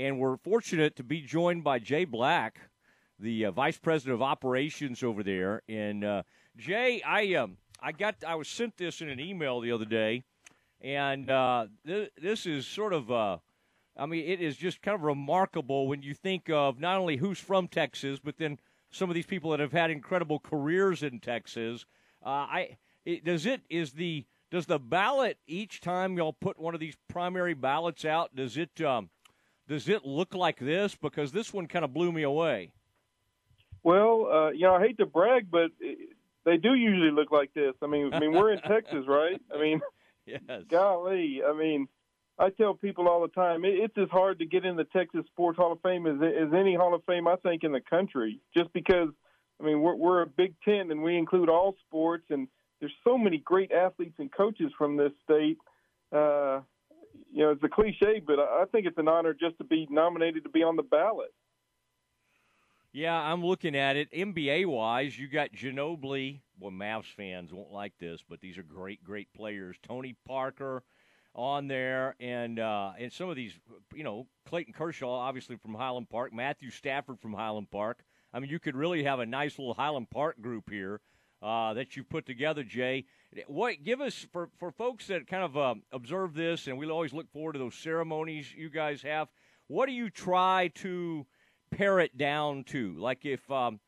and we're fortunate to be joined by Jay Black, the uh, vice president of operations over there. And uh, Jay, I um, I got I was sent this in an email the other day, and uh, th- this is sort of uh, I mean, it is just kind of remarkable when you think of not only who's from Texas, but then some of these people that have had incredible careers in Texas. Uh, I it, does it is the does the ballot each time y'all put one of these primary ballots out? Does it um, does it look like this? Because this one kind of blew me away. Well, uh, you know, I hate to brag, but they do usually look like this. I mean, I mean, we're in Texas, right? I mean, yes. golly, I mean, I tell people all the time it, it's as hard to get in the Texas Sports Hall of Fame as as any Hall of Fame I think in the country. Just because I mean we're we're a big tent and we include all sports and there's so many great athletes and coaches from this state. Uh, you know, it's a cliche, but I think it's an honor just to be nominated to be on the ballot. Yeah, I'm looking at it. NBA wise, you got Ginobili. Well, Mavs fans won't like this, but these are great, great players. Tony Parker, on there, and uh, and some of these, you know, Clayton Kershaw, obviously from Highland Park, Matthew Stafford from Highland Park. I mean, you could really have a nice little Highland Park group here uh, that you put together, Jay. What give us for for folks that kind of uh, observe this, and we always look forward to those ceremonies you guys have. What do you try to pare it down to? Like if um,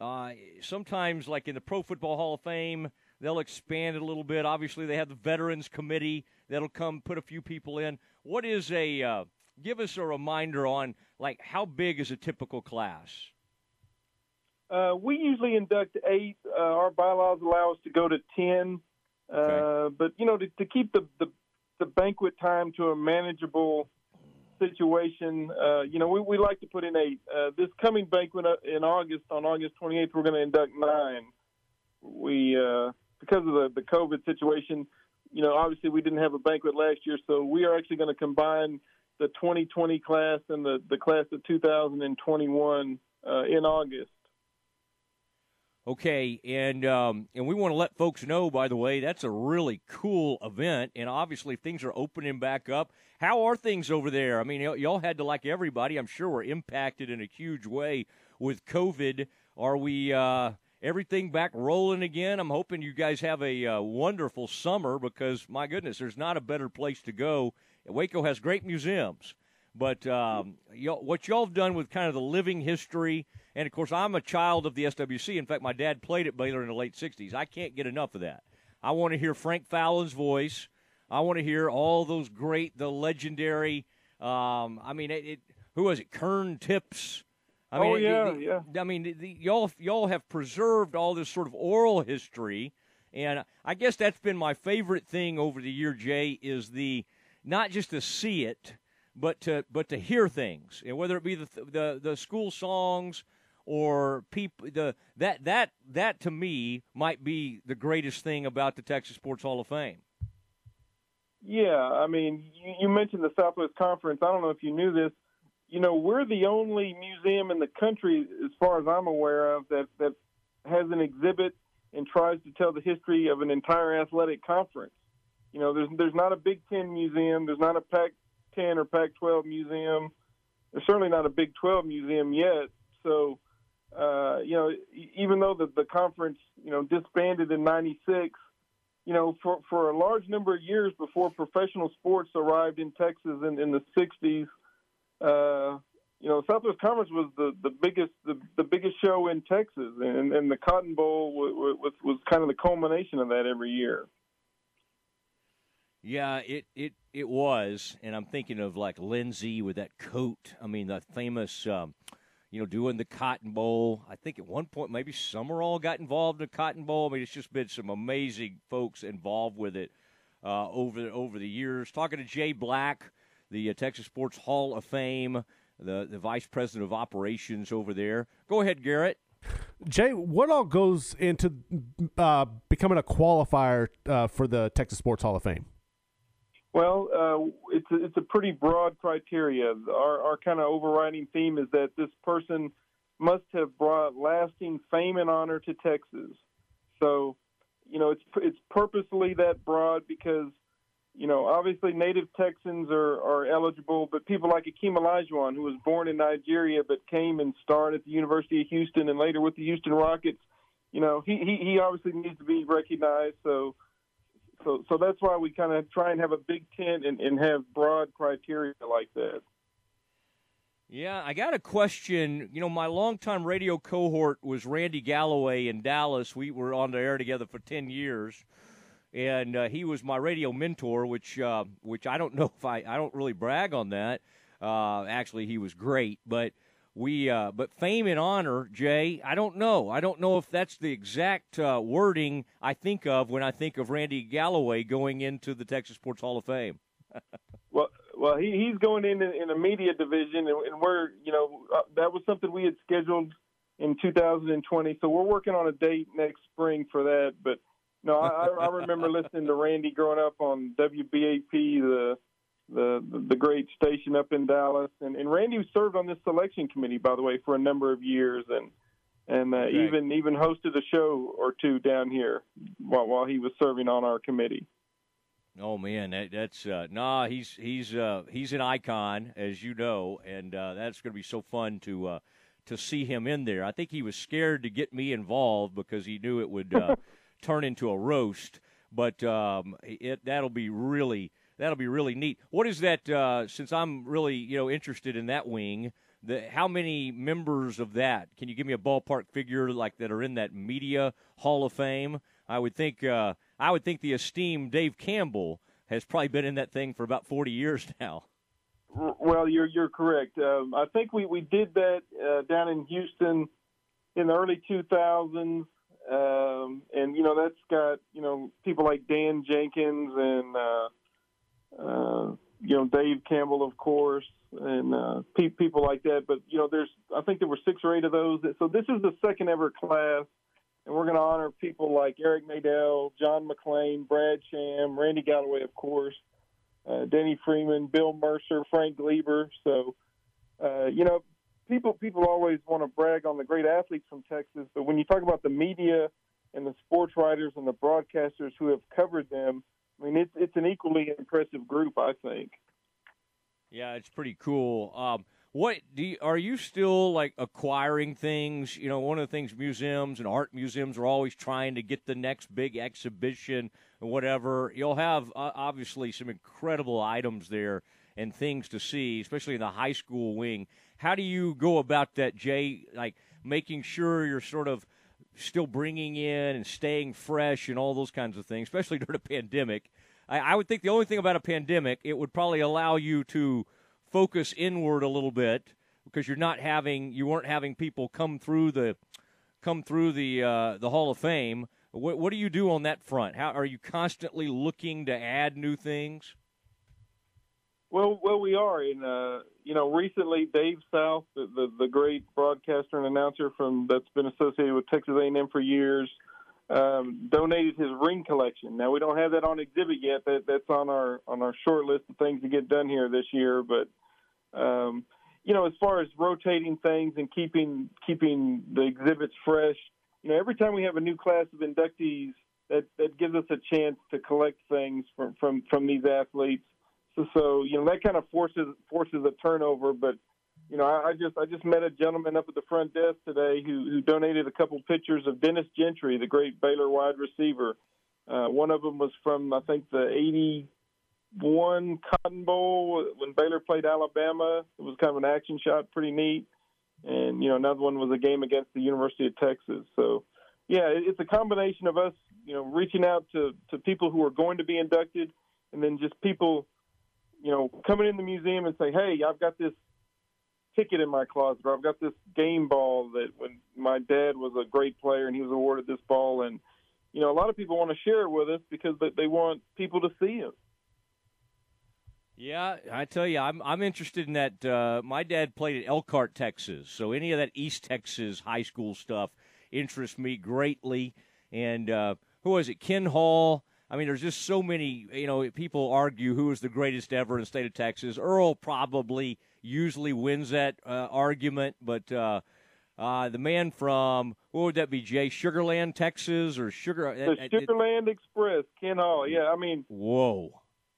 uh, sometimes, like in the Pro Football Hall of Fame, they'll expand it a little bit. Obviously, they have the Veterans Committee that'll come put a few people in. What is a uh, give us a reminder on like how big is a typical class? Uh, we usually induct eight. Uh, our bylaws allow us to go to ten, uh, okay. but you know to, to keep the, the, the banquet time to a manageable situation. Uh, you know, we, we like to put in eight. Uh, this coming banquet in August, on August 28th, we're going to induct nine. We because of the, the COVID situation, you know, obviously we didn't have a banquet last year, so we are actually going to combine the 2020 class and the, the class of 2021 uh, in August. Okay, and um, and we want to let folks know, by the way, that's a really cool event, and obviously things are opening back up. How are things over there? I mean, y- y'all had to, like everybody, I'm sure, were impacted in a huge way with COVID. Are we? Uh, everything back rolling again. I'm hoping you guys have a uh, wonderful summer because, my goodness, there's not a better place to go. Waco has great museums. But um, y'all, what y'all have done with kind of the living history, and of course, I'm a child of the SWC. In fact, my dad played at Baylor in the late 60s. I can't get enough of that. I want to hear Frank Fallon's voice. I want to hear all those great, the legendary. Um, I mean, it, it, who was it? Kern Tips. I mean, oh yeah, the, yeah. I mean, the, y'all y'all have preserved all this sort of oral history, and I guess that's been my favorite thing over the year. Jay is the not just to see it, but to but to hear things, and whether it be the the, the school songs or people the that that that to me might be the greatest thing about the Texas Sports Hall of Fame. Yeah, I mean, you, you mentioned the Southwest Conference. I don't know if you knew this you know, we're the only museum in the country, as far as I'm aware of, that that has an exhibit and tries to tell the history of an entire athletic conference. You know, there's there's not a Big Ten museum, there's not a Pac-10 or Pac-12 museum, there's certainly not a Big 12 museum yet. So, uh, you know, even though the the conference you know disbanded in '96, you know, for for a large number of years before professional sports arrived in Texas in, in the '60s uh, you know, Southwest Conference was the, the biggest the, the biggest show in Texas, and, and the Cotton Bowl was, was was kind of the culmination of that every year. Yeah, it it it was, and I'm thinking of like Lindsey with that coat. I mean, the famous, um, you know, doing the Cotton Bowl. I think at one point maybe Summerall got involved in the Cotton Bowl. I mean, it's just been some amazing folks involved with it uh, over over the years. Talking to Jay Black the uh, Texas Sports Hall of Fame, the, the vice president of operations over there. Go ahead, Garrett. Jay, what all goes into uh, becoming a qualifier uh, for the Texas Sports Hall of Fame? Well, uh, it's a, it's a pretty broad criteria. Our our kind of overriding theme is that this person must have brought lasting fame and honor to Texas. So, you know, it's it's purposely that broad because you know, obviously native Texans are, are eligible, but people like Akeem Olajuwon, who was born in Nigeria but came and starred at the University of Houston and later with the Houston Rockets, you know, he, he, he obviously needs to be recognized. So, so, so that's why we kind of try and have a big tent and, and have broad criteria like that. Yeah, I got a question. You know, my longtime radio cohort was Randy Galloway in Dallas. We were on the air together for 10 years and uh, he was my radio mentor, which uh, which I don't know if I I don't really brag on that. Uh, actually, he was great, but we uh, but fame and honor, Jay. I don't know. I don't know if that's the exact uh, wording I think of when I think of Randy Galloway going into the Texas Sports Hall of Fame. well, well, he, he's going in in a media division, and, and we're you know uh, that was something we had scheduled in 2020, so we're working on a date next spring for that, but no, I, I remember listening to Randy growing up on WBAP, the the the great station up in Dallas, and, and Randy served on this selection committee, by the way, for a number of years, and and uh, okay. even even hosted a show or two down here while while he was serving on our committee. Oh man, that, that's uh, nah. He's he's uh, he's an icon, as you know, and uh, that's going to be so fun to uh, to see him in there. I think he was scared to get me involved because he knew it would uh, turn into a roast. But um, it that'll be really that'll be really neat. What is that? Uh, since I'm really you know interested in that wing, the how many members of that? Can you give me a ballpark figure like that are in that media Hall of Fame? I would think uh, I would think the esteemed Dave Campbell has probably been in that thing for about 40 years now. Well, you're you're correct. Um, I think we we did that uh, down in Houston in the early 2000s. Um, and you know that's got you know people like Dan Jenkins and uh, you know Dave Campbell, of course, and uh, pe- people like that. But you know, there's I think there were six or eight of those. So this is the second ever class, and we're going to honor people like Eric Nadel, John McClain, Brad Sham, Randy Galloway, of course, uh, Denne Freeman, Bill Mercer, Frank Glieber. So uh, you know, people people always want to brag on the great athletes from Texas, but when you talk about the media and the sports writers and the broadcasters who have covered them, I mean it's it's an equally impressive group, I think. Yeah, it's pretty cool. Um, what do you, are you still like acquiring things? You know, one of the things museums and art museums are always trying to get the next big exhibition and whatever. You'll have uh, obviously some incredible items there and things to see, especially in the high school wing. How do you go about that, Jay? Like making sure you're sort of still bringing in and staying fresh and all those kinds of things, especially during a pandemic. I, I would think the only thing about a pandemic, it would probably allow you to focus inward a little bit because you're not having you weren't having people come through the come through the uh, the Hall of Fame. What, what do you do on that front? How are you constantly looking to add new things? Well, well, we are. And uh, you know, recently Dave South, the, the, the great broadcaster and announcer from that's been associated with Texas A&M for years, um, donated his ring collection. Now we don't have that on exhibit yet. That that's on our on our short list of things to get done here this year. But um, you know, as far as rotating things and keeping keeping the exhibits fresh, you know, every time we have a new class of inductees, that that gives us a chance to collect things from from from these athletes so, so you know that kind of forces forces a turnover. But you know, I, I just I just met a gentleman up at the front desk today who who donated a couple pictures of Dennis Gentry, the great Baylor wide receiver. Uh, one of them was from I think the '81 Cotton Bowl when Baylor played Alabama. It was kind of an action shot, pretty neat. And you know, another one was a game against the University of Texas. So, yeah, it's a combination of us, you know, reaching out to to people who are going to be inducted, and then just people you know, coming in the museum and say, "Hey, I've got this ticket in my closet, or I've got this game ball that when my dad was a great player and he was awarded this ball." And you know, a lot of people want to share it with us because they want people to see it. Yeah, I tell you, I'm I'm interested in that. Uh, my dad played at Elkhart, Texas, so any of that East Texas high school stuff interests me greatly. And uh, who was it? Ken Hall I mean, there's just so many, you know, people argue who is the greatest ever in the state of Texas. Earl probably usually wins that uh, argument, but uh, uh, the man from, what would that be, Jay? Sugarland, Texas, or Sugar? The Sugarland Express, Ken Hall. Yeah, I mean. Whoa.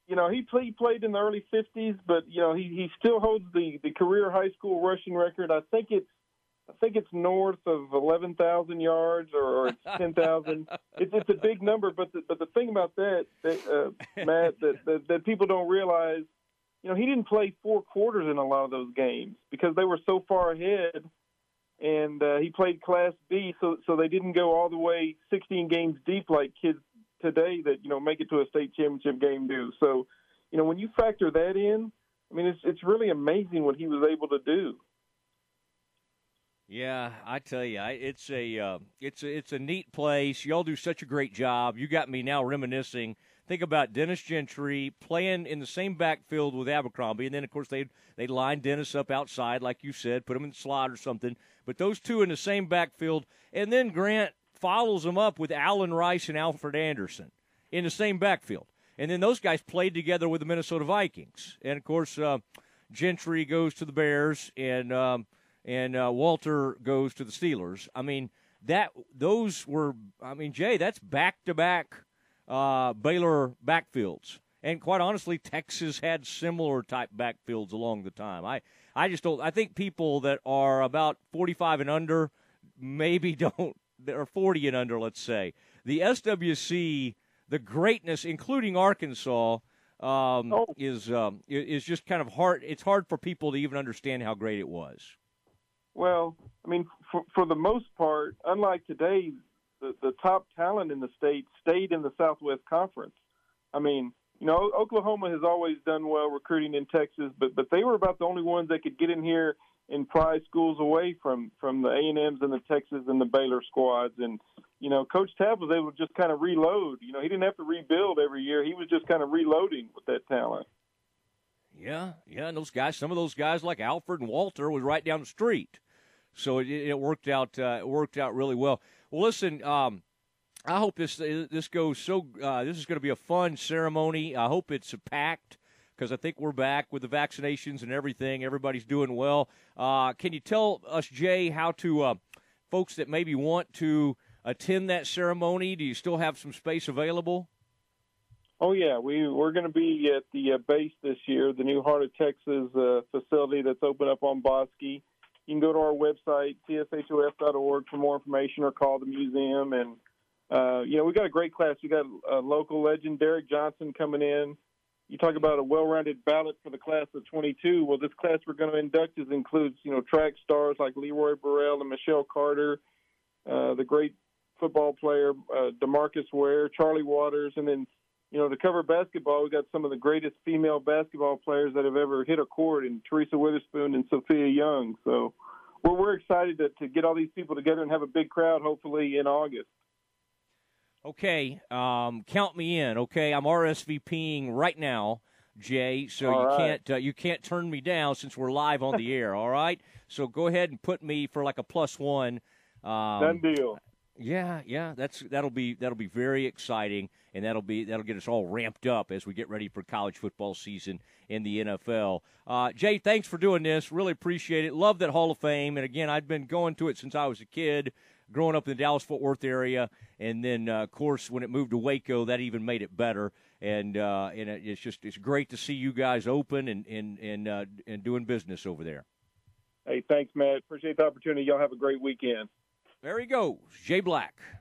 you know, he, play, he played in the early 50s, but you know, he he still holds the the career high school rushing record. I think it's I think it's north of 11,000 yards or, or it's 10,000. it's it's a big number, but the, but the thing about that, that uh, Matt, that, that that people don't realize, you know, he didn't play four quarters in a lot of those games because they were so far ahead, and uh, he played Class B, so so they didn't go all the way 16 games deep like kids today that you know make it to a state championship game do. So, you know, when you factor that in, I mean, it's it's really amazing what he was able to do. Yeah, I tell you, it's a uh, it's a, it's a neat place. Y'all do such a great job. You got me now reminiscing. Think about Dennis Gentry playing in the same backfield with Abercrombie, and then of course they they line Dennis up outside, like you said, put him in the slot or something. But those two in the same backfield, and then Grant follows them up with Allen Rice and Alfred Anderson in the same backfield, and then those guys played together with the Minnesota Vikings, and of course uh, Gentry goes to the Bears, and um, and uh, Walter goes to the Steelers. I mean, that those were. I mean, Jay, that's back to back Baylor backfields. And quite honestly, Texas had similar type backfields along the time. I, I just don't. I think people that are about 45 and under maybe don't. They're 40 and under, let's say. The SWC, the greatness, including Arkansas, um, oh. is um, is just kind of hard. It's hard for people to even understand how great it was. Well, I mean, for, for the most part, unlike today, the, the top talent in the state stayed in the Southwest Conference. I mean, you know, Oklahoma has always done well recruiting in Texas, but but they were about the only ones that could get in here and pry schools away from from the A and M's and the Texas and the Baylor squads. And you know, Coach Teaff was able to just kind of reload. You know, he didn't have to rebuild every year; he was just kind of reloading with that talent. Yeah, yeah, and those guys, some of those guys like Alfred and Walter was right down the street. So it, it worked out. Uh, it worked out really well. Well, listen. Um, I hope this this goes so. Uh, this is going to be a fun ceremony. I hope it's packed because I think we're back with the vaccinations and everything. Everybody's doing well. Uh, can you tell us, Jay, how to uh, folks that maybe want to attend that ceremony? Do you still have some space available? Oh yeah, we we're going to be at the uh, base this year, the new Heart of Texas uh, facility that's open up on Bosque you can go to our website, tshof.org, for more information or call the museum. And, uh, you know, we got a great class. We got a local legend, Derrick Johnson, coming in. You talk about a well-rounded ballot for the class of 22. Well, this class we're going to induct is includes, you know, track stars like Leroy Burrell and Michelle Carter, uh, the great football player uh, Demarcus Ware, Charlie Waters, and then you know, to cover basketball, we got some of the greatest female basketball players that have ever hit a court, in Teresa Weatherspoon and Sophia Young. So we're we're excited to, to get all these people together and have a big crowd, hopefully in August. Okay, um, count me in. Okay, I'm RSVPing right now, Jay. So all you right. can't uh, you can't turn me down since we're live on the air. All right, so go ahead and put me for like a plus one. Um, Done deal. Yeah, yeah, that's that'll be that'll be very exciting, and that'll be that'll get us all ramped up as we get ready for college football season in the NFL. Uh, Jay, thanks for doing this. Really appreciate it. Love that Hall of Fame, and again, I've been going to it since I was a kid, growing up in the Dallas Fort Worth area, and then uh, of course when it moved to Waco, that even made it better. And uh, and it's just it's great to see you guys open and and and uh, and doing business over there. Hey, thanks, Matt. Appreciate the opportunity. Y'all have a great weekend. There he goes, Jay Black.